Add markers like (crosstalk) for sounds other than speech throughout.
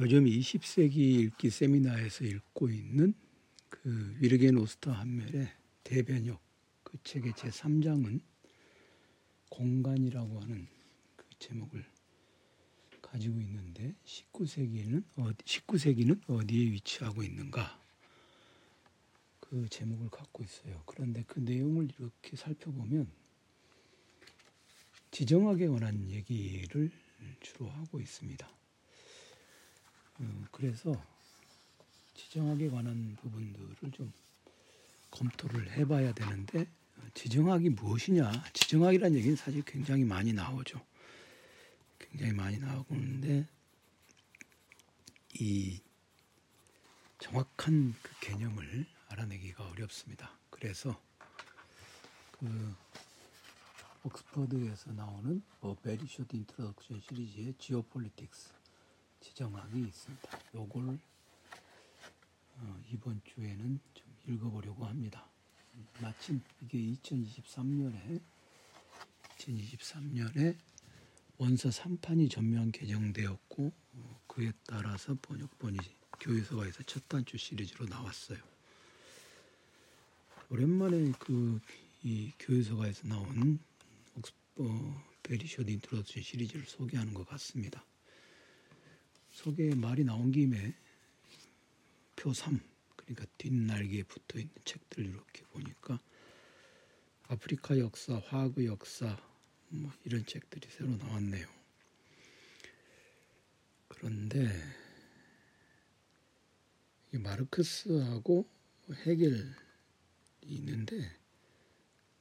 요즘 20세기 읽기 세미나에서 읽고 있는 그 위르겐 오스터 한멜의 대변역 그 책의 제 3장은 공간이라고 하는 그 제목을 가지고 있는데 19세기는 어디 19세기는 어디에 위치하고 있는가 그 제목을 갖고 있어요. 그런데 그 내용을 이렇게 살펴보면 지정학에 관한 얘기를 주로 하고 있습니다. 음, 그래서 지정학에 관한 부분들을 좀 검토를 해봐야 되는데 지정학이 무엇이냐? 지정학이라는 얘기는 사실 굉장히 많이 나오죠. 굉장히 많이 나오고 있는데 이 정확한 그 개념을 알아내기가 어렵습니다. 그래서 그 옥스퍼드에서 나오는 뭐 Very Short Introduction 시리즈의 Geopolitics 지정학이 있습니다. 요걸 어, 이번 주에는 좀 읽어보려고 합니다. 마침 이게 2023년에 2023년에 원서 3판이 전면 개정되었고 어, 그에 따라서 번역본이 교유서가에서 첫 단추 시리즈로 나왔어요. 오랜만에 그 이 교유서가에서 나온 어, Very Short Introduction 시리즈를 소개하는 것 같습니다. 소개 말이 나온 김에 표 3, 그러니까 뒷날개에 붙어 있는 책들 이렇게 보니까 아프리카 역사, 화학 역사 뭐 이런 책들이 새로 나왔네요. 그런데 마르크스하고 헤겔이 있는데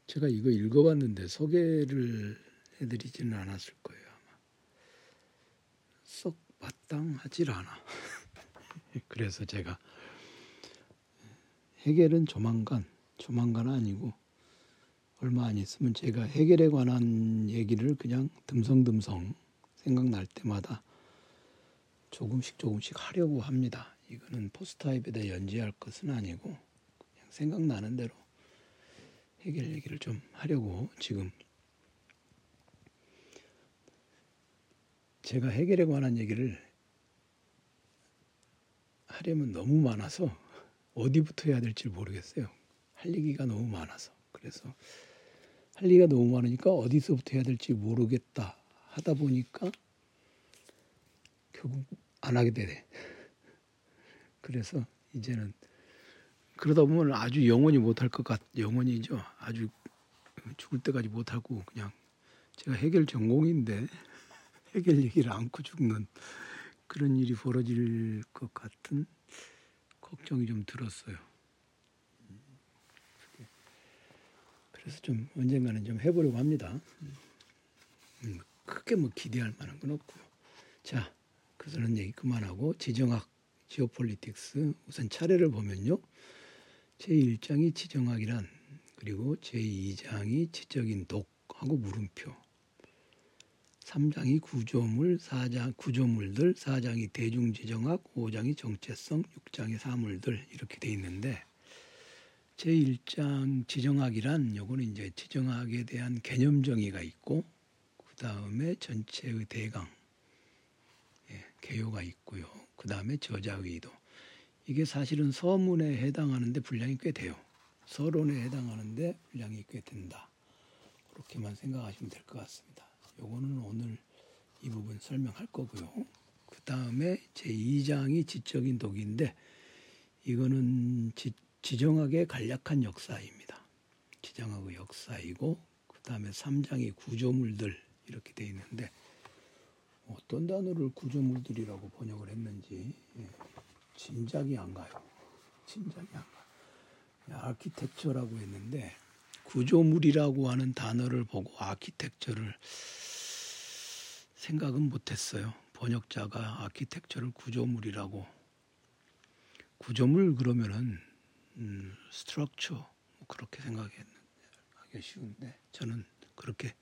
제가 이거 읽어봤는데 소개를 해드리지는 않았을 거예요 아마 썩 마땅하질 않아. (laughs) 그래서 제가 해결은 조만간, 조만간 아니고 얼마 안 있으면 제가 해결에 관한 얘기를 그냥 듬성듬성 생각날 때마다 조금씩 조금씩 하려고 합니다. 이거는 포스타입에다 연지할 것은 아니고 생각나는 대로 해결 얘기를 좀 하려고 지금 제가 해결에 관한 얘기를 하려면 너무 많아서 어디부터 해야 될지 모르겠어요. 할 얘기가 너무 많아서. 그래서 할 얘기가 너무 많으니까 어디서부터 해야 될지 모르겠다 하다 보니까 결국 안 하게 되네. 그래서 이제는 그러다 보면 아주 영원히 못할 것 같, 영원히죠. 아주 죽을 때까지 못하고 그냥 제가 해결 전공인데 해결 얘기를 안고 죽는 그런 일이 벌어질 것 같은 걱정이 좀 들었어요. 그래서 좀 언젠가는 좀 해보려고 합니다. 음, 크게 뭐 기대할 만한 건 없고요. 자, 그래서는 얘기 그만하고 지정학, 지오폴리틱스 우선 차례를 보면요. 제1장이 지정학이란 그리고 제2장이 지적인 독하고 물음표 3장이 구조물, 4장 구조물들, 4장이 대중지정학, 5장이 정체성, 6장이 사물들 이렇게 돼 있는데 제 1장 지정학이란 요거는 이제 지정학에 대한 개념 정의가 있고 그 다음에 전체의 대강 예, 개요가 있고요. 그 다음에 저자 의도 이게 사실은 서문에 해당하는데 분량이 꽤 돼요. 서론에 해당하는데 분량이 꽤 된다. 그렇게만 생각하시면 될 것 같습니다. 요거는 오늘 이 부분 설명할 거고요. 그 다음에 제 2장이 지적인 독인데 이거는 지, 지정학의 간략한 역사입니다. 지정학의 역사이고 그 다음에 3장이 구조물들 이렇게 돼 있는데 어떤 단어를 구조물들이라고 번역을 했는지 예, 짐작이 안 가요. 짐작이 안 가요. 아키텍처라고 했는데 구조물이라고 하는 단어를 보고 아키텍처를 생각은 못했어요. 번역자가 아키텍처를 구조물이라고 구조물 그러면은 음, structure 뭐 그렇게 생각하기 쉬운데 저는 그렇게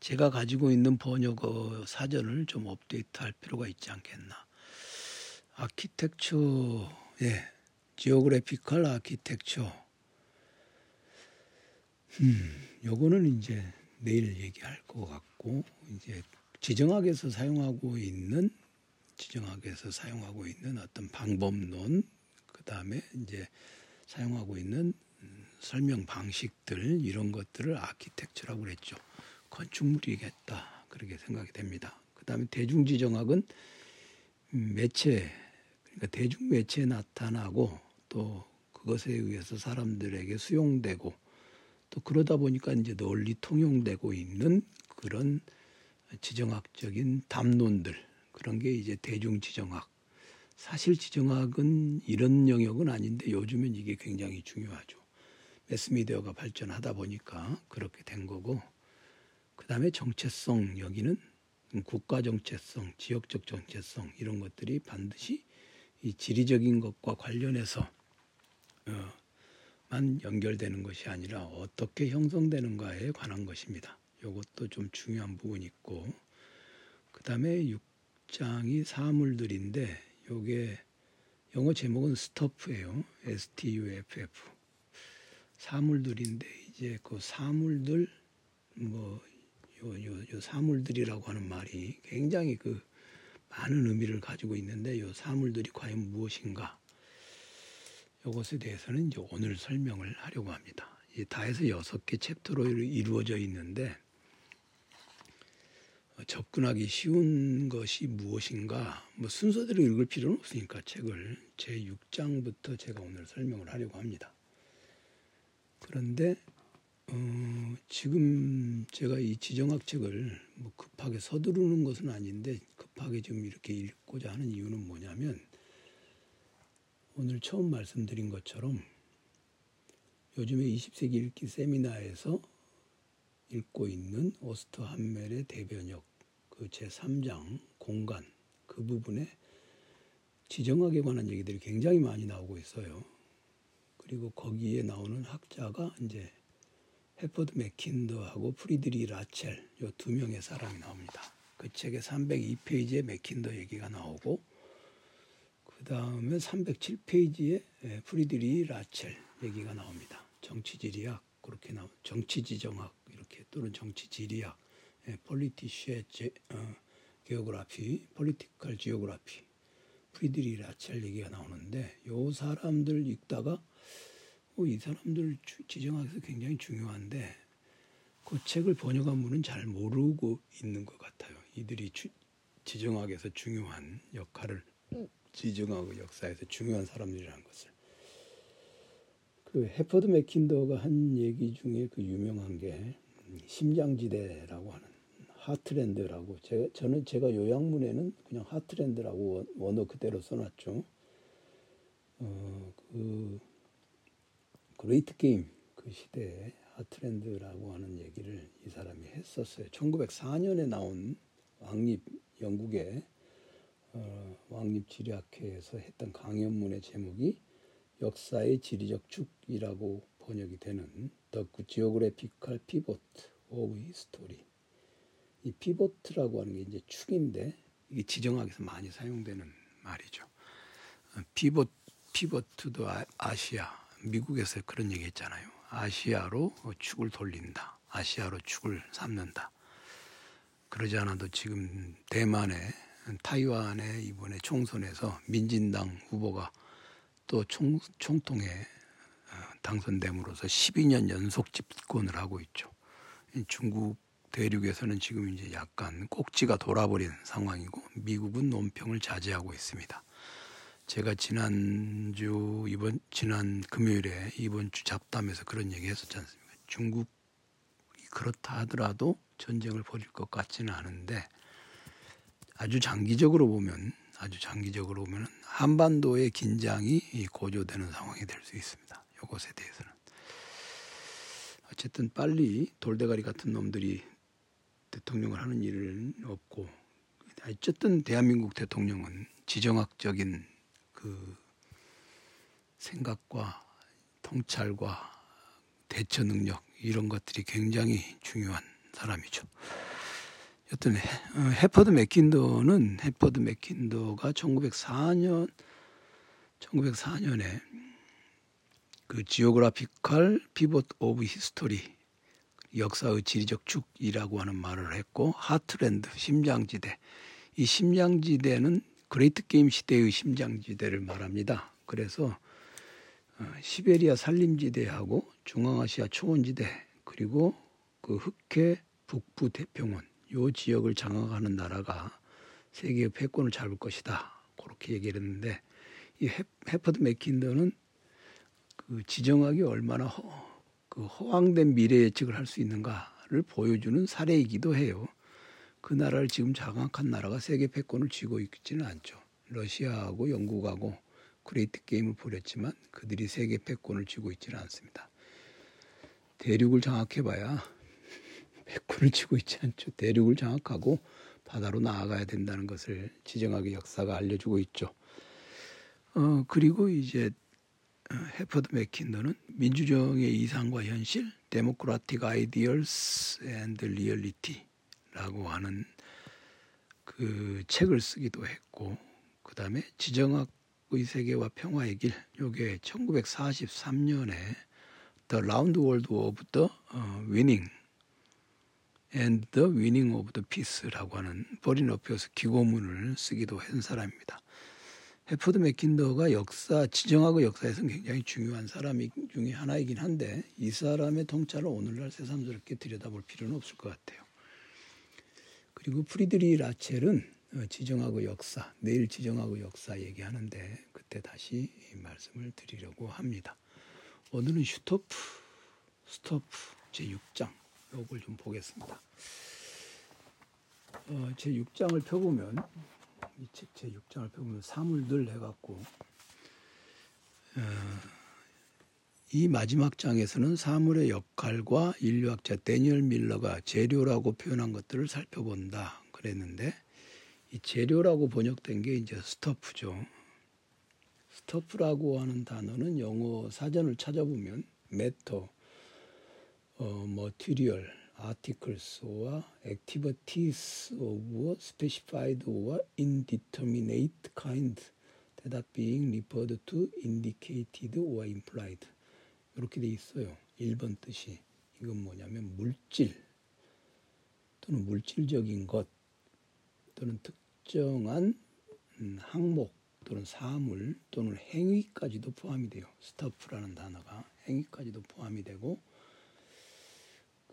제가 가지고 있는 번역어 사전을 좀 업데이트할 필요가 있지 않겠나. 아키텍처, 예, geographical architecture. 음, 요거는 이제 내일 얘기할 것 같고 이제 지정학에서 사용하고 있는 지정학에서 사용하고 있는 어떤 방법론, 그 다음에 이제 사용하고 있는 음, 설명 방식들 이런 것들을 아키텍처라고 그랬죠. 건축물이겠다 그렇게 생각이 됩니다. 그 다음에 대중지정학은 매체 그러니까 대중 매체에 나타나고 또 그것에 의해서 사람들에게 수용되고 또 그러다 보니까 이제 널리 통용되고 있는 그런 지정학적인 담론들 그런 게 이제 대중 지정학 사실 지정학은 이런 영역은 아닌데 요즘은 이게 굉장히 중요하죠. 매스미디어가 발전하다 보니까 그렇게 된 거고 그 다음에 정체성 여기는 국가 정체성, 지역적 정체성 이런 것들이 반드시 이 지리적인 것과 관련해서 어, 만 연결되는 것이 아니라 어떻게 형성되는가에 관한 것입니다. 이것도 좀 중요한 부분이 있고 그 다음에 6장이 사물들인데 요게 영어 제목은 스토프예요. S-T-U-F-F 사물들인데 이제 그 사물들 뭐 요, 요, 요 사물들이라고 하는 말이 굉장히 그 많은 의미를 가지고 있는데 요 사물들이 과연 무엇인가 이것에 대해서는 이제 오늘 설명을 하려고 합니다. 이 다해서 여섯 개 챕터로 이루어져 있는데 어, 접근하기 쉬운 것이 무엇인가 뭐 순서대로 읽을 필요는 없으니까 책을 제 6장부터 제가 오늘 설명을 하려고 합니다. 그런데 어, 지금 제가 이 지정학 책을 뭐 급하게 서두르는 것은 아닌데 급하게 좀 이렇게 읽고자 하는 이유는 뭐냐면 오늘 처음 말씀드린 것처럼 요즘에 20세기 읽기 세미나에서 읽고 있는 오스터함멜의 대변혁 그 제3장 공간 그 부분에 지정학에 관한 얘기들이 굉장히 많이 나오고 있어요. 그리고 거기에 나오는 학자가 이제 해퍼드 맥킨더하고 프리드리히 라첼 요 두 명의 사람이 나옵니다. 그 책의 302페이지에 맥킨더 얘기가 나오고 그 다음에 307페이지에 예, 프리드리히 라첼 얘기가 나옵니다. 정치지리학 그렇게 나오 정치지정학 이렇게 또는 정치지리학 Politische 어, Geographie Political Geography 프리드리히 라첼 얘기가 나오는데 요 사람들 읽다가 어, 이 사람들 지정학에서 굉장히 중요한데 그 책을 번역한 분은 잘 모르고 있는 것 같아요. 이들이 지정학에서 중요한 역할을 지정학 역사에서 중요한 사람들이라는 것을. 그 해퍼드 맥킨더가 한 얘기 중에 그 유명한 게 심장지대라고 하는 Heartland라고 제가 저는 제가 요약문에는 그냥 Heartland라고 원 어 그대로 써놨죠. 어 그 Great Game 그 시대에 Heartland라고 하는 얘기를 이 사람이 했었어요. 1904년에 나온 왕립 영국의 어, 왕립 지리학회에서 했던 강연문의 제목이 역사의 지리적 축이라고 번역이 되는 The Geographical Pivot of History. 이 피보트라고 하는 게 이제 축인데 이게 지정학에서 많이 사용되는 말이죠. 피보 피보트도 아, 아시아 미국에서 그런 얘기 했잖아요. 아시아로 축을 돌린다. 아시아로 축을 삼는다. 그러지 않아도 지금 대만에 타이완의 이번에 총선에서 민진당 후보가 또 총, 총통에 어, 당선됨으로써 12년 연속 집권을 하고 있죠. 중국 대륙에서는 지금 이제 약간 꼭지가 돌아버린 상황이고 미국은 논평을 자제하고 있습니다. 제가 지난주 이번 지난 금요일에 이번 주 잡담에서 그런 얘기 했었지 않습니까? 중국이 그렇다 하더라도 전쟁을 벌일 것 같지는 않은데 아주 장기적으로 보면 아주 장기적으로 보면 한반도의 긴장이 고조되는 상황이 될 수 있습니다. 이것에 대해서는 어쨌든 빨리 돌대가리 같은 놈들이 대통령을 하는 일은 없고 어쨌든 대한민국 대통령은 지정학적인 그 생각과 통찰과 대처 능력 이런 것들이 굉장히 중요한 사람이죠. 여튼 해퍼드 맥킨더는 해퍼드 맥킨더가 1904년 1904년에 그 Geographical Pivot of History 역사의 지리적 축이라고 하는 말을 했고 Heartland 심장지대 이 심장지대는 Great Game 시대의 심장지대를 말합니다. 그래서 어, 시베리아 산림지대하고 중앙아시아 초원지대 그리고 그 흑해 북부 태평원 요 지역을 장악하는 나라가 세계의 패권을 잡을 것이다. 그렇게 얘기를 했는데 이 해퍼드 맥킨더는 그 지정학이 얼마나 허, 그 허황된 미래 예측을 할 수 있는가를 보여주는 사례이기도 해요. 그 나라를 지금 장악한 나라가 세계 패권을 쥐고 있지는 않죠. 러시아하고 영국하고 Great Game을 벌였지만 그들이 세계 패권을 쥐고 있지는 않습니다. 대륙을 장악해봐야 (laughs) 패권을 쥐고 있지 않죠. 대륙을 장악하고 바다로 나아가야 된다는 것을 지정학의 역사가 알려주고 있죠. 어, 그리고 이제 해퍼드 맥킨더는 민주정의 이상과 현실, Democratic Ideals and Reality라고 하는 그 책을 쓰기도 했고 그 다음에 지정학의 세계와 평화의 길 요게 1943년에 The Round World of the Winning and the Winning of the Peace라고 하는 버린 어피어스 기고문을 쓰기도 한 사람입니다. 해퍼드 맥킨더가 역사 지정하고 역사에서 굉장히 중요한 사람 중에 하나이긴 한데 이 사람의 통찰을 오늘날 새삼스럽게 들여다볼 필요는 없을 것 같아요. 그리고 프리드리히 라첼은 어, 지정학과 역사 내일 지정학과 역사 얘기하는데 그때 다시 말씀을 드리려고 합니다. 오늘은 Stoff stuff 제 6장 요걸 좀 보겠습니다. 어, 제 6장을 펴보면 이 책 제 6장을 펴보면 사물들 해갖고 어, 이 마지막 장에서는 사물의 역할과 인류학자 데니얼 밀러가 재료라고 표현한 것들을 살펴본다 그랬는데 이 재료라고 번역된 게 이제 stuff죠. stuff라고 하는 단어는 영어 사전을 찾아보면 matter, 어, material, articles or activities of specified or indeterminate kind that being referred to, indicated or implied 이렇게 돼 있어요. 1번 뜻이 이건 뭐냐면 물질 또는 물질적인 것 또는 특정한 음, 항목 또는 사물 또는 행위까지도 포함이 돼요. 스타프라는 단어가 행위까지도 포함이 되고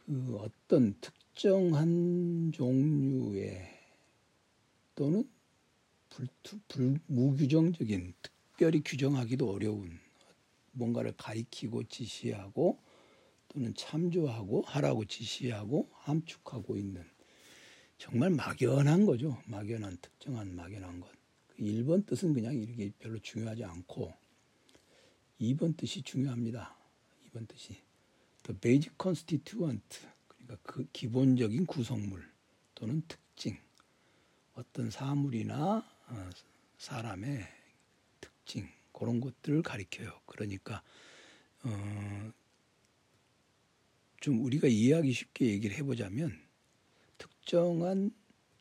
그 어떤 특정한 종류의 또는 불투, 불 무규정적인 특별히 규정하기도 어려운 뭔가를 가리키고 지시하고 또는 참조하고 하라고 지시하고 함축하고 있는 정말 막연한 거죠. 막연한 특정한 막연한 것. 1번 그 뜻은 그냥 이렇게 별로 중요하지 않고 2번 뜻이 중요합니다. 2번 뜻이 the basic constituent 그러니까 그 기본적인 구성물 또는 특징 어떤 사물이나 어, 사람의 특징 그런 것들을 가리켜요. 그러니까 어, 좀 우리가 이해하기 쉽게 얘기를 해보자면 특정한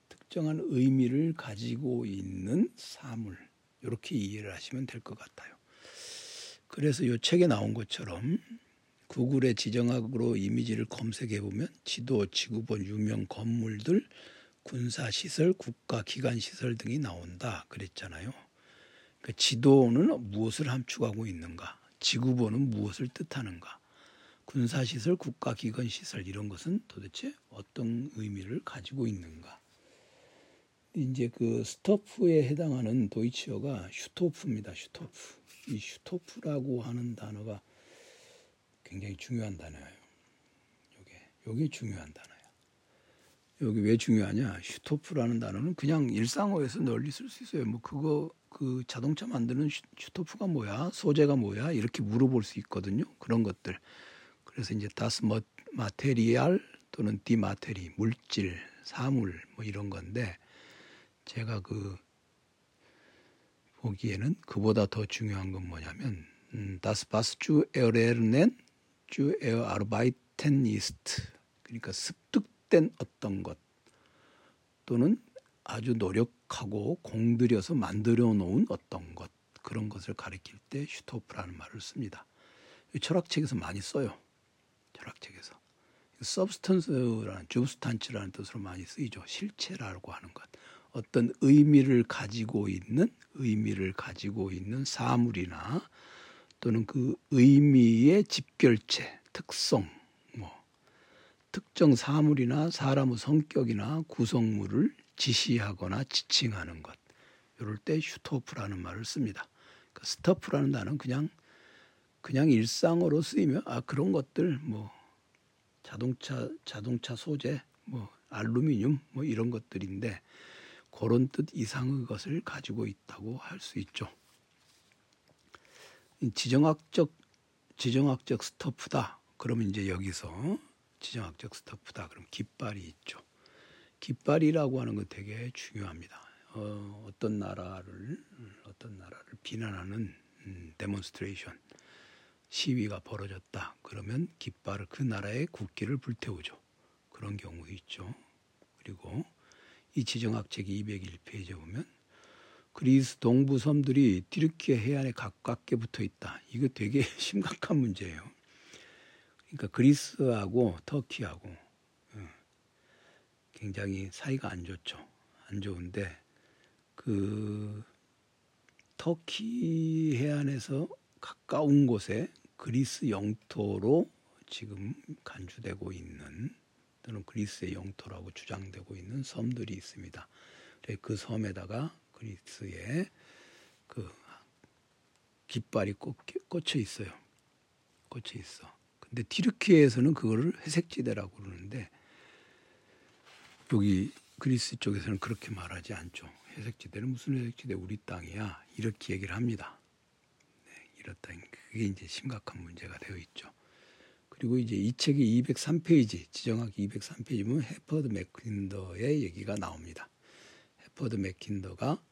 특정한 의미를 가지고 있는 사물 이렇게 이해를 하시면 될 것 같아요. 그래서 이 책에 나온 것처럼 구글의 지정학으로 이미지를 검색해 보면 지도, 지구본, 유명 건물들, 군사 시설, 국가 기관 시설 등이 나온다 그랬잖아요. 그 지도는 무엇을 함축하고 있는가? 지구본은 무엇을 뜻하는가? 군사 시설, 국가 기관 시설 이런 것은 도대체 어떤 의미를 가지고 있는가? 이제 그 stuff에 해당하는 도이치어가 Stoff입니다. Stoff. 이 Stoff라고 하는 단어가 굉장히 중요한 단어예요. 요게 요게 중요한 단어야. 여기 왜 중요하냐? Stoff라는 단어는 그냥 일상어에서 널리 쓸 수 있어요. 뭐 그거 그 자동차 만드는 Stoff가 뭐야? 소재가 뭐야? 이렇게 물어볼 수 있거든요. 그런 것들. 그래서 이제 das Material 또는 die Materie 물질, 사물 뭐 이런 건데 제가 그 보기에는 그보다 더 중요한 건 뭐냐면 das, was zu erlernen, zu erarbeiten ist 그러니까 습득된 어떤 것 또는 아주 노력하고 공들여서 만들어 놓은 어떤 것 그런 것을 가리킬 때 슈토프라는 말을 씁니다. 철학책에서 많이 써요. 철학책에서. substance라는 주스탄츠라는 뜻으로 많이 쓰이죠. 실체라고 하는 것. 어떤 의미를 가지고 있는 의미를 가지고 있는 사물이나 또는 그 의미의 집결체, 특성, 뭐 특정 사물이나 사람의 성격이나 구성물을 지시하거나 지칭하는 것. 이럴 때 슈토프라는 말을 씁니다. 그 스토프라는 단어는 그냥 그냥 일상으로 쓰이면 아 그런 것들 뭐 자동차 자동차 소재 뭐 알루미늄 뭐 이런 것들인데 그런 뜻 이상의 것을 가지고 있다고 할 수 있죠. 지정학적 지정학적 stuff다. 그러면 이제 여기서 지정학적 stuff다. 그럼 깃발이 있죠. 깃발이라고 하는 것 되게 중요합니다. 어, 어떤 나라를 어떤 나라를 비난하는 음, demonstration 시위가 벌어졌다. 그러면 깃발을 그 나라의 국기를 불태우죠. 그런 경우 있죠. 그리고 이 지정학책 201페이지에 보면 그리스 동부 섬들이 튀르키예 해안에 가깝게 붙어 있다. 이거 되게 (laughs) 심각한 문제예요. 그러니까 그리스하고 터키하고 어, 굉장히 사이가 안 좋죠. 안 좋은데 그 터키 해안에서 가까운 곳에 그리스 영토로 지금 간주되고 있는 또는 그리스의 영토라고 주장되고 있는 섬들이 있습니다. 그 섬에다가 그리스의 그 깃발이 꽂혀 있어요. 꽂혀 있어. 근데 디르키에서는 그거를 회색지대라고 그러는데 여기 그리스 쪽에서는 그렇게 말하지 않죠. 회색지대는 무슨 회색지대 우리 땅이야 이렇게 얘기를 합니다. 네, 이렇다 그게 이제 심각한 문제가 되어 있죠. 그리고 이제 이 책이 203페이지 지정학 203페이지 보면 해퍼드 맥킨더의 얘기가 나옵니다. 해퍼드 맥킨더가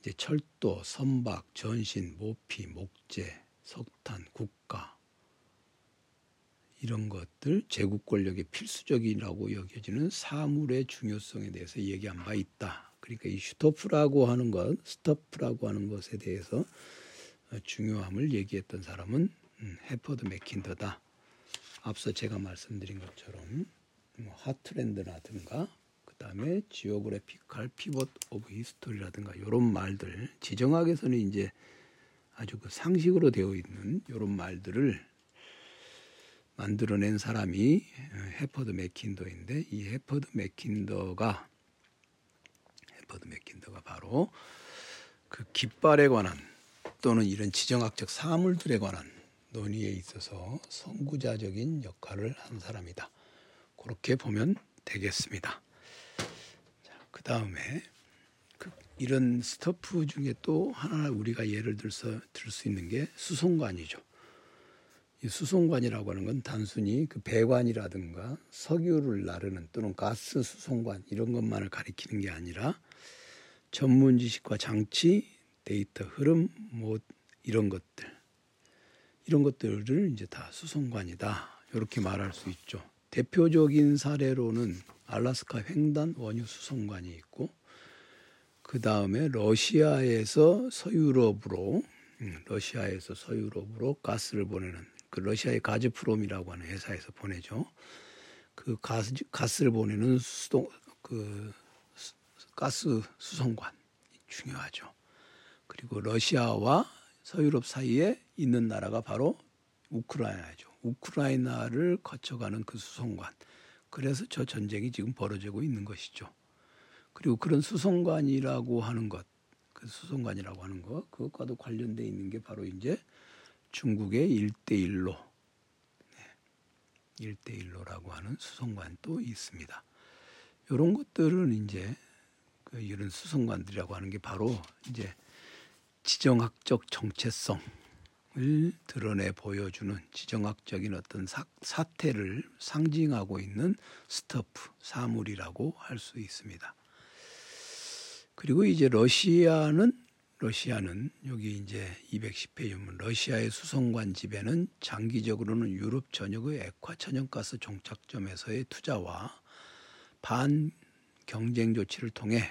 이제 철도, 선박, 전신, 모피, 목재, 석탄, 국가 이런 것들 제국 권력의 필수적이라고 여겨지는 사물의 중요성에 대해서 얘기한 바 있다. 그러니까 이 Stoff라고 하는 것, stuff라고 하는 것에 대해서 중요함을 얘기했던 사람은 음, 해퍼드 맥킨더다. 앞서 제가 말씀드린 것처럼 뭐 Heartland라든가 그다음에 지오그래피칼 피벗 오브 히스토리라든가 이런 말들 지정학에서는 이제 아주 그 상식으로 되어 있는 이런 말들을 만들어낸 사람이 해퍼드 맥킨더인데 이 해퍼드 맥킨더가 해퍼드 맥킨더가 바로 그 깃발에 관한 또는 이런 지정학적 사물들에 관한 논의에 있어서 선구자적인 역할을 한 사람이다. 그렇게 보면 되겠습니다. 그 다음에 그 이런 스토프 중에 또 하나 우리가 예를 들어서 들 수 있는 게 수송관이죠. 이 수송관이라고 하는 건 단순히 그 배관이라든가 석유를 나르는 또는 가스 수송관 이런 것만을 가리키는 게 아니라 전문 지식과 장치, 데이터 흐름 뭐 이런 것들 이런 것들을 이제 다 수송관이다. 이렇게 말할 수 있죠. 대표적인 사례로는 알라스카 횡단 원유 수송관이 있고 그 다음에 러시아에서 서유럽으로 음, 러시아에서 서유럽으로 가스를 보내는 그 러시아의 가즈프롬이라고 하는 회사에서 보내죠. 그 가스, 가스를 보내는 수동 그 가스 수송관 중요하죠. 그리고 러시아와 서유럽 사이에 있는 나라가 바로 우크라이나죠. 우크라이나를 거쳐가는 그 수송관. 그래서 저 전쟁이 지금 벌어지고 있는 것이죠. 그리고 그런 수송관이라고 하는 것, 그 수송관이라고 하는 것, 그것과도 관련돼 있는 게 바로 이제 중국의 일대일로, 네, 일대일로라고 하는 수송관도 있습니다. 이런 것들은 이제 그 이런 수송관들이라고 하는 게 바로 이제 지정학적 정체성 을 드러내 보여주는 지정학적인 어떤 사, 사태를 상징하고 있는 스토프 사물이라고 할 수 있습니다. 그리고 이제 러시아는 러시아는 여기 이제 210페이지면 러시아의 수송관 지배는 장기적으로는 유럽 전역의 액화 천연가스 종착점에서의 투자와 반 경쟁 조치를 통해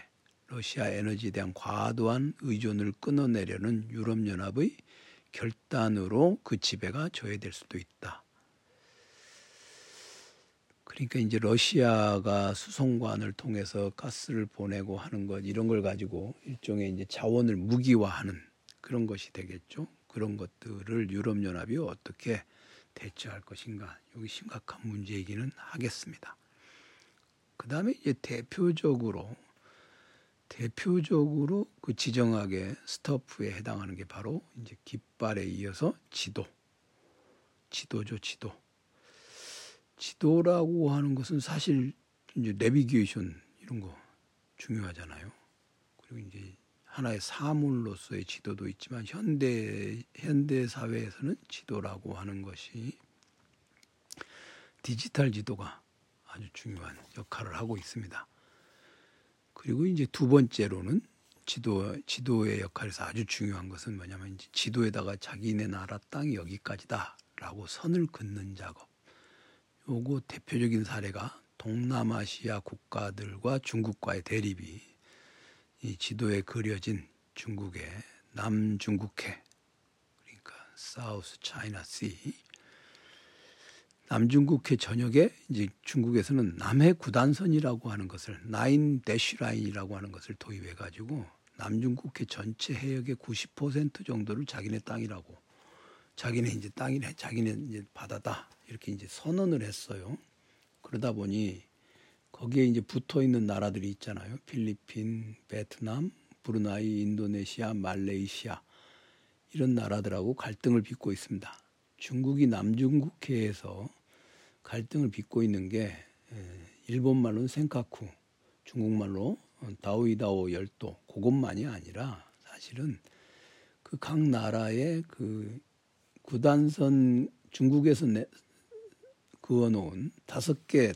러시아 에너지에 대한 과도한 의존을 끊어내려는 유럽연합의 결단으로 그 지배가 저해될 수도 있다. 그러니까 이제 러시아가 수송관을 통해서 가스를 보내고 하는 것 이런 걸 가지고 일종의 이제 자원을 무기화하는 그런 것이 되겠죠. 그런 것들을 유럽 연합이 어떻게 대처할 것인가 여기 심각한 문제이기는 하겠습니다. 그 다음에 이제 대표적으로 대표적으로 그 지정학의 스터프에 해당하는 게 바로 이제 깃발에 이어서 지도, 지도죠, 지도. 지도라고 하는 것은 사실 이제 내비게이션 이런 거 중요하잖아요. 그리고 이제 하나의 사물로서의 지도도 있지만 현대 현대 사회에서는 지도라고 하는 것이 디지털 지도가 아주 중요한 역할을 하고 있습니다. 그리고 이제 두 번째로는 지도 지도의 역할에서 아주 중요한 것은 뭐냐면 이제 지도에다가 자기네 나라 땅이 여기까지다라고 선을 긋는 작업. 요거 대표적인 사례가 동남아시아 국가들과 중국과의 대립이 이 지도에 그려진 중국의 남중국해 그러니까 사우스 차이나 씨 남중국해 전역에 이제 중국에서는 남해 구단선이라고 하는 것을 나인 대쉬 라인이라고 하는 것을 도입해 가지고 남중국해 전체 해역의 90% 정도를 자기네 땅이라고 자기네 이제 땅이네 자기네 이제 바다다 이렇게 이제 선언을 했어요. 그러다 보니 거기에 이제 붙어 있는 나라들이 있잖아요. 필리핀, 베트남, 브루나이, 인도네시아, 말레이시아 이런 나라들하고 갈등을 빚고 있습니다. 중국이 남중국해에서 갈등을 빚고 있는 게 일본 말로는 센카쿠, 중국말로 다오이다오 열도 그것만이 아니라 사실은 그 각 나라의 그 구단선 중국에서 내, 그어놓은 다섯 개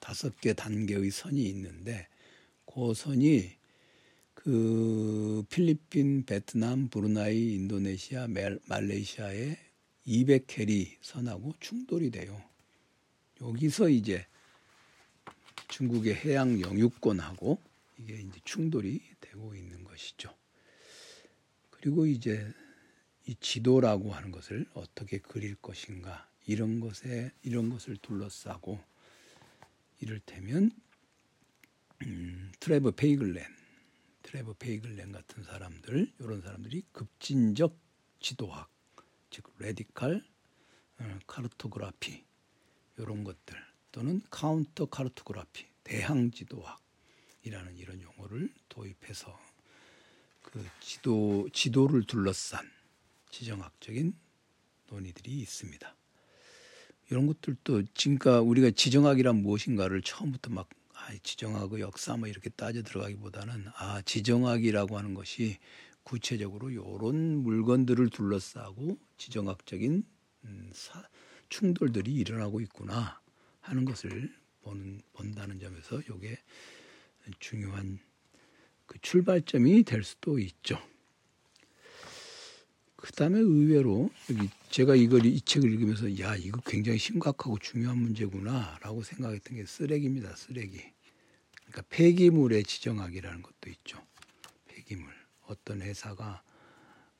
다섯 개 단계의 선이 있는데 그 선이 그 필리핀, 베트남, 브루나이, 인도네시아, 말레이시아의 200캐리 선하고 충돌이 돼요. 여기서 이제 중국의 해양 영유권하고 이게 이제 충돌이 되고 있는 것이죠. 그리고 이제 이 지도라고 하는 것을 어떻게 그릴 것인가 이런 것에 이런 것을 둘러싸고 이를테면 음, 트레버 페이글렌, 트레버 페이글렌 같은 사람들 이런 사람들이 급진적 지도학 즉 radical 어, cartography 이런 것들 또는 counter cartography 대항 지도학이라는 이런 용어를 도입해서 그 지도 지도를 둘러싼 지정학적인 논의들이 있습니다. 이런 것들도 지금까 우리가 지정학이란 무엇인가를 처음부터 막 아, 지정학의 역사 뭐 이렇게 따져 들어가기보다는 아 지정학이라고 하는 것이 구체적으로 이런 물건들을 둘러싸고 지정학적인 음, 사, 충돌들이 일어나고 있구나 하는 것을 보는, 본다는 점에서 이게 중요한 그 출발점이 될 수도 있죠. 그 다음에 의외로 여기 제가 이걸 이 책을 읽으면서 야 이거 굉장히 심각하고 중요한 문제구나라고 생각했던 게 쓰레기입니다. 쓰레기. 그러니까 폐기물의 지정학이라는 것도 있죠. 폐기물. 어떤 회사가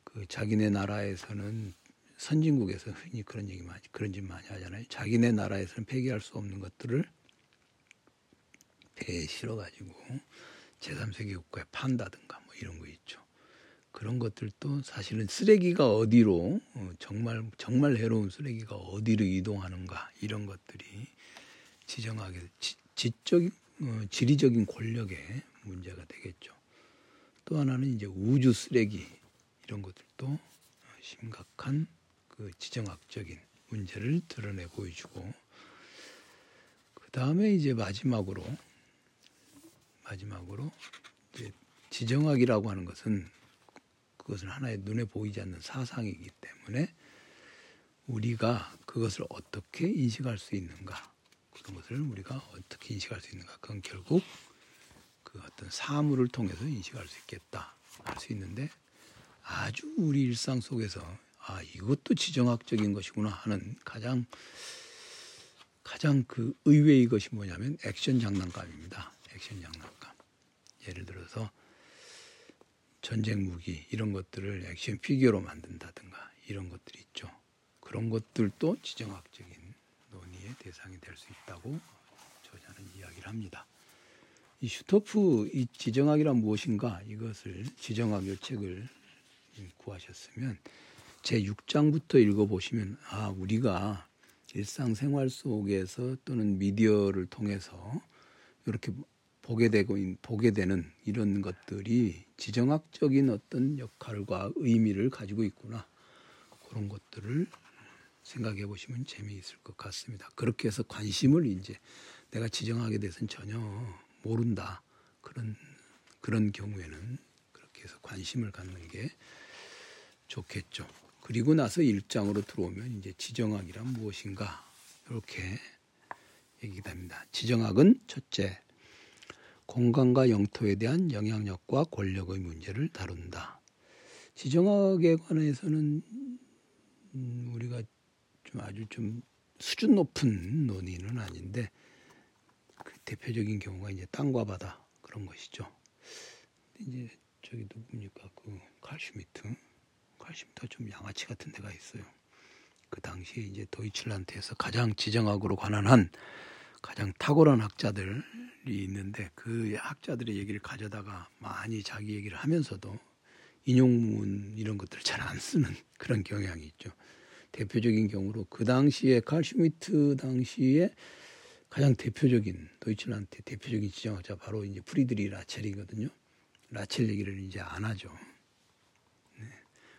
그 자기네 나라에서는 선진국에서 흔히 그런 얘기 많이 그런 짓 많이 하잖아요. 자기네 나라에서는 폐기할 수 없는 것들을 배에 실어 가지고 제3세계 국가에 판다든가 뭐 이런 거 있죠. 그런 것들도 사실은 쓰레기가 어디로 어, 정말 정말 해로운 쓰레기가 어디로 이동하는가 이런 것들이 지정하게 지적인 어, 지리적인 권력의 문제가 되겠죠. 또 하나는 이제 우주 쓰레기 이런 것들도 심각한 그 지정학적인 문제를 드러내 보여주고 그 다음에 이제 마지막으로 마지막으로 이제 지정학이라고 하는 것은 그것은 하나의 눈에 보이지 않는 사상이기 때문에 우리가 그것을 어떻게 인식할 수 있는가 그런 것을 우리가 어떻게 인식할 수 있는가 그건 결국 그 어떤 사물을 통해서 인식할 수 있겠다 할 수 있는데 아주 우리 일상 속에서 아 이것도 지정학적인 것이구나 하는 가장 가장 그 의외의 것이 뭐냐면 액션 장난감입니다. 액션 장난감. 예를 들어서 전쟁 무기 이런 것들을 action figure로 만든다든가 이런 것들이 있죠. 그런 것들도 지정학적인 논의의 대상이 될 수 있다고 저자는 이야기를 합니다. 이 Stoff 이 지정학이란 무엇인가 이것을 지정학 요 책을 구하셨으면 제 6장부터 읽어보시면 아 우리가 일상생활 속에서 또는 미디어를 통해서 이렇게 보게 되고 보게 되는 이런 것들이 지정학적인 어떤 역할과 의미를 가지고 있구나 그런 것들을 생각해 보시면 재미있을 것 같습니다. 그렇게 해서 관심을 이제 내가 지정하게 돼서는 전혀 모른다 그런 그런 경우에는 그렇게 해서 관심을 갖는 게 좋겠죠. 그리고 나서 일장으로 들어오면 이제 지정학이란 무엇인가 이렇게 얘기됩니다. 지정학은 첫째 공간과 영토에 대한 영향력과 권력의 문제를 다룬다. 지정학에 관해서는 음, 우리가 좀 아주 좀 수준 높은 논의는 아닌데 그 대표적인 경우가 이제 땅과 바다 그런 것이죠. 이제 저기 누굽니까 그 칼슈미트 칼슈미트가 좀 양아치 같은 데가 있어요. 그 당시에 이제 도이칠란트에서 가장 지정학으로 관한 한 가장 탁월한 학자들이 있는데 그 학자들의 얘기를 가져다가 많이 자기 얘기를 하면서도 인용문 이런 것들 잘안 쓰는 (laughs) 그런 경향이 있죠. 대표적인 경우로 그 당시에 칼슈미트 당시에 가장 대표적인 도이칠란트 대표적인 지정학자 바로 이제 프리드리히 라첼이거든요. 라첼 얘기를 이제 안 하죠. 네.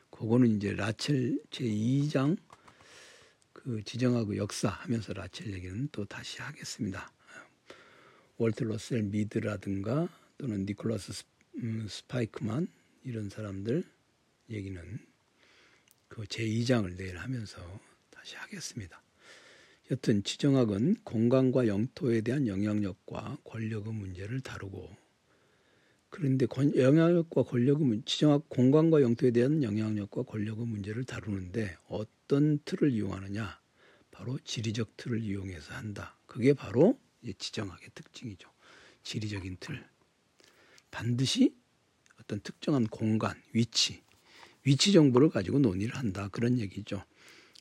그거는 이제 라첼 제 2장 그 지정학과 역사 하면서 라첼 얘기는 또 다시 하겠습니다. 월트 러셀 미드라든가 또는 니콜라스 음, 스파이크만 이런 사람들 얘기는 그 제2장을 내일 하면서 다시 하겠습니다. 여튼 지정학은 공간과 영토에 대한 영향력과 권력의 문제를 다루고 그런데 영향력과 권력의 지정학 공간과 영토에 대한 영향력과 권력의 문제를 다루는데 어떤 틀을 이용하느냐? 바로 지리적 틀을 이용해서 한다. 그게 바로 지정학의 특징이죠. 지리적인 틀. 반드시 어떤 특정한 공간, 위치, 위치 정보를 가지고 논의를 한다. 그런 얘기죠.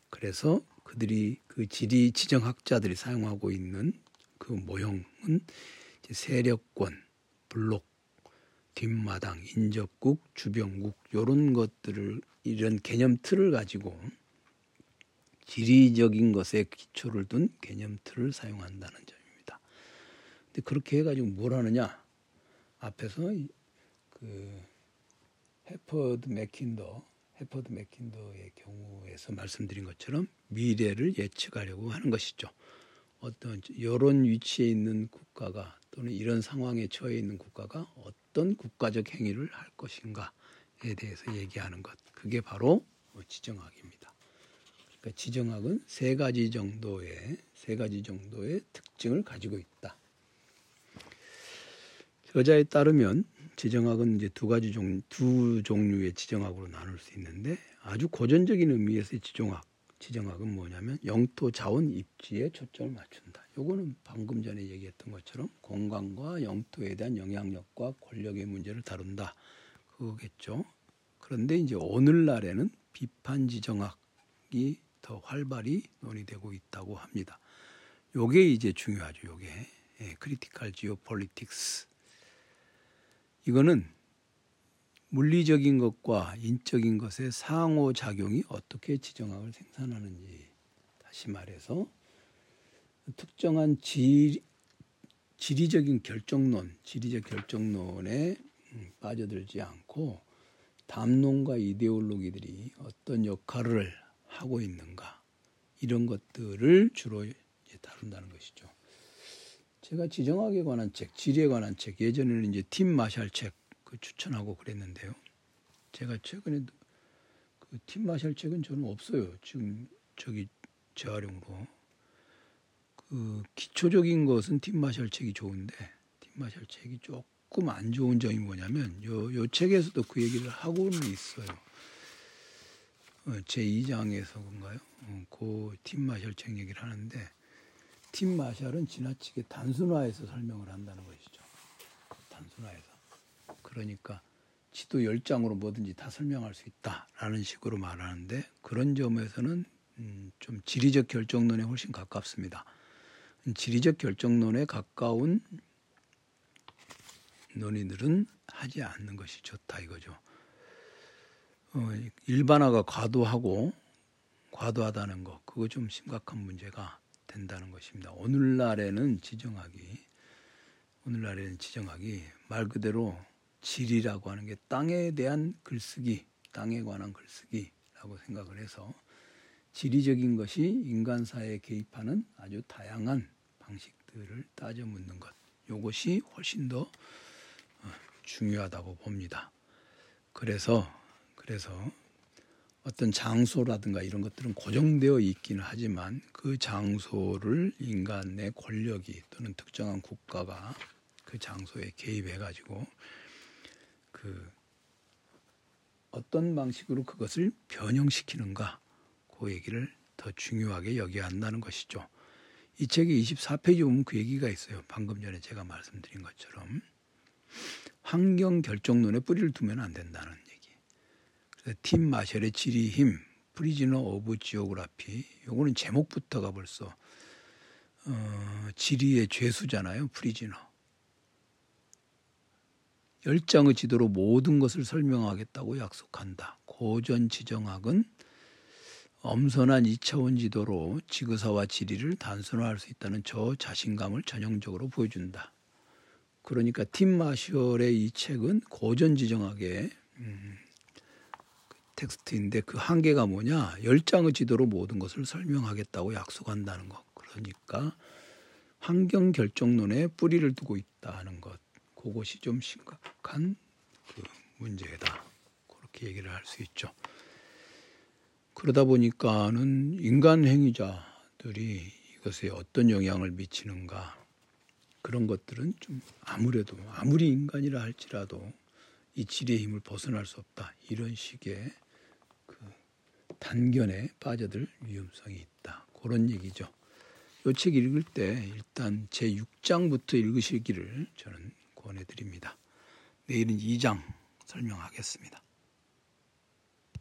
그래서 그들이 그 지리 지정학자들이 사용하고 있는 그 모형은 세력권, 블록, 뒷마당, 인접국, 주변국 이런 것들을 이런 개념 틀을 가지고 지리적인 것에 기초를 둔 개념 틀을 사용한다는 점입니다. 근데 그렇게 해가지고 뭘 하느냐? 앞에서 그 해퍼드 맥킨더, 해퍼드 맥킨더의 경우에서 말씀드린 것처럼 미래를 예측하려고 하는 것이죠. 어떤 이런 위치에 있는 국가가 또는 이런 상황에 처해 있는 국가가 어떤 국가적 행위를 할 것인가에 대해서 얘기하는 것. 그게 바로 지정학입니다. 그러니까 지정학은 세 가지 정도의 세 가지 정도의 특징을 가지고 있다. 저자에 따르면 지정학은 이제 두 가지 종, 두 종류의 지정학으로 나눌 수 있는데 아주 고전적인 의미에서의 지정학, 지정학은 뭐냐면 영토 자원 입지에 초점을 맞춘다. 요거는 방금 전에 얘기했던 것처럼 공간과 영토에 대한 영향력과 권력의 문제를 다룬다. 그거겠죠. 그런데 이제 오늘날에는 비판 지정학이 더 활발히 논의되고 있다고 합니다. 요게 이제 중요하죠. 요게 예, critical geopolitics 이거는 물리적인 것과 인적인 것의 상호작용이 어떻게 지정학을 생산하는지 다시 말해서 특정한 지, 지리적인 결정론, 지리적 결정론에 음, 빠져들지 않고 담론과 이데올로기들이 어떤 역할을 하고 있는가 이런 것들을 주로 다룬다는 것이죠. 제가 지정학에 관한 책, 지리에 관한 책, 예전에는 이제 팀 마샬 책 그 추천하고 그랬는데요. 제가 최근에 그 팀 마샬 책은 저는 없어요. 지금 저기 재활용으로. 그 기초적인 것은 팀 마샬 책이 좋은데 팀 마샬 책이 조금 안 좋은 점이 뭐냐면 요, 요 책에서도 그 얘기를 하고는 있어요. 어, 제 2장에서인가요? 어, 그팀 마샬 책 얘기를 하는데 팀 마샬은 지나치게 단순화해서 설명을 한다는 것이죠. 단순화해서. 그러니까 지도 열장으로 뭐든지 다 설명할 수 있다라는 식으로 말하는데 그런 점에서는 음, 좀 지리적 결정론에 훨씬 가깝습니다. 지리적 결정론에 가까운 논의들은 하지 않는 것이 좋다 이거죠. 어, 일반화가 과도하고 과도하다는 것 그거 좀 심각한 문제가 된다는 것입니다. 오늘날에는 지정학이 오늘날에는 지정학이 말 그대로 질이라고 하는 게 땅에 대한 글쓰기, 땅에 관한 글쓰기라고 생각을 해서 지리적인 것이 인간사에 개입하는 아주 다양한 방식들을 따져 묻는 것. 이것이 훨씬 더 어, 중요하다고 봅니다. 그래서 그래서 어떤 장소라든가 이런 것들은 고정되어 있기는 하지만 그 장소를 인간의 권력이 또는 특정한 국가가 그 장소에 개입해 가지고 그 어떤 방식으로 그것을 변형시키는가 그 얘기를 더 중요하게 여겨야 한다는 것이죠. 이 책의 24페이지 보면 그 얘기가 있어요. 방금 전에 제가 말씀드린 것처럼 환경 결정론에 뿌리를 두면 안 된다는 팀 마셜의 지리의 힘, Prisoner of Geography. 요거는 제목부터가 벌써 어, 지리의 죄수잖아요. Prisoner. 열 장의 지도로 모든 것을 설명하겠다고 약속한다. 고전 지정학은 엄선한 2차원 지도로 지구사와 지리를 단순화할 수 있다는 저 자신감을 전형적으로 보여준다. 그러니까 팀 마셜의 이 책은 고전 지정학의 음, 텍스트인데 그 한계가 뭐냐? 열 장의 지도로 모든 것을 설명하겠다고 약속한다는 것. 그러니까 환경 결정론에 뿌리를 두고 있다는 것. 그것이 좀 심각한 그 문제다. 그렇게 얘기를 할 수 있죠. 그러다 보니까는 인간 행위자들이 이것에 어떤 영향을 미치는가 그런 것들은 좀 아무래도 아무리 인간이라 할지라도 이 지리의 힘을 벗어날 수 없다 이런 식의 그 단견에 빠져들 위험성이 있다 그런 얘기죠. 이 책 읽을 때 일단 제 6장부터 읽으시기를 저는 권해드립니다. 내일은 2장 설명하겠습니다.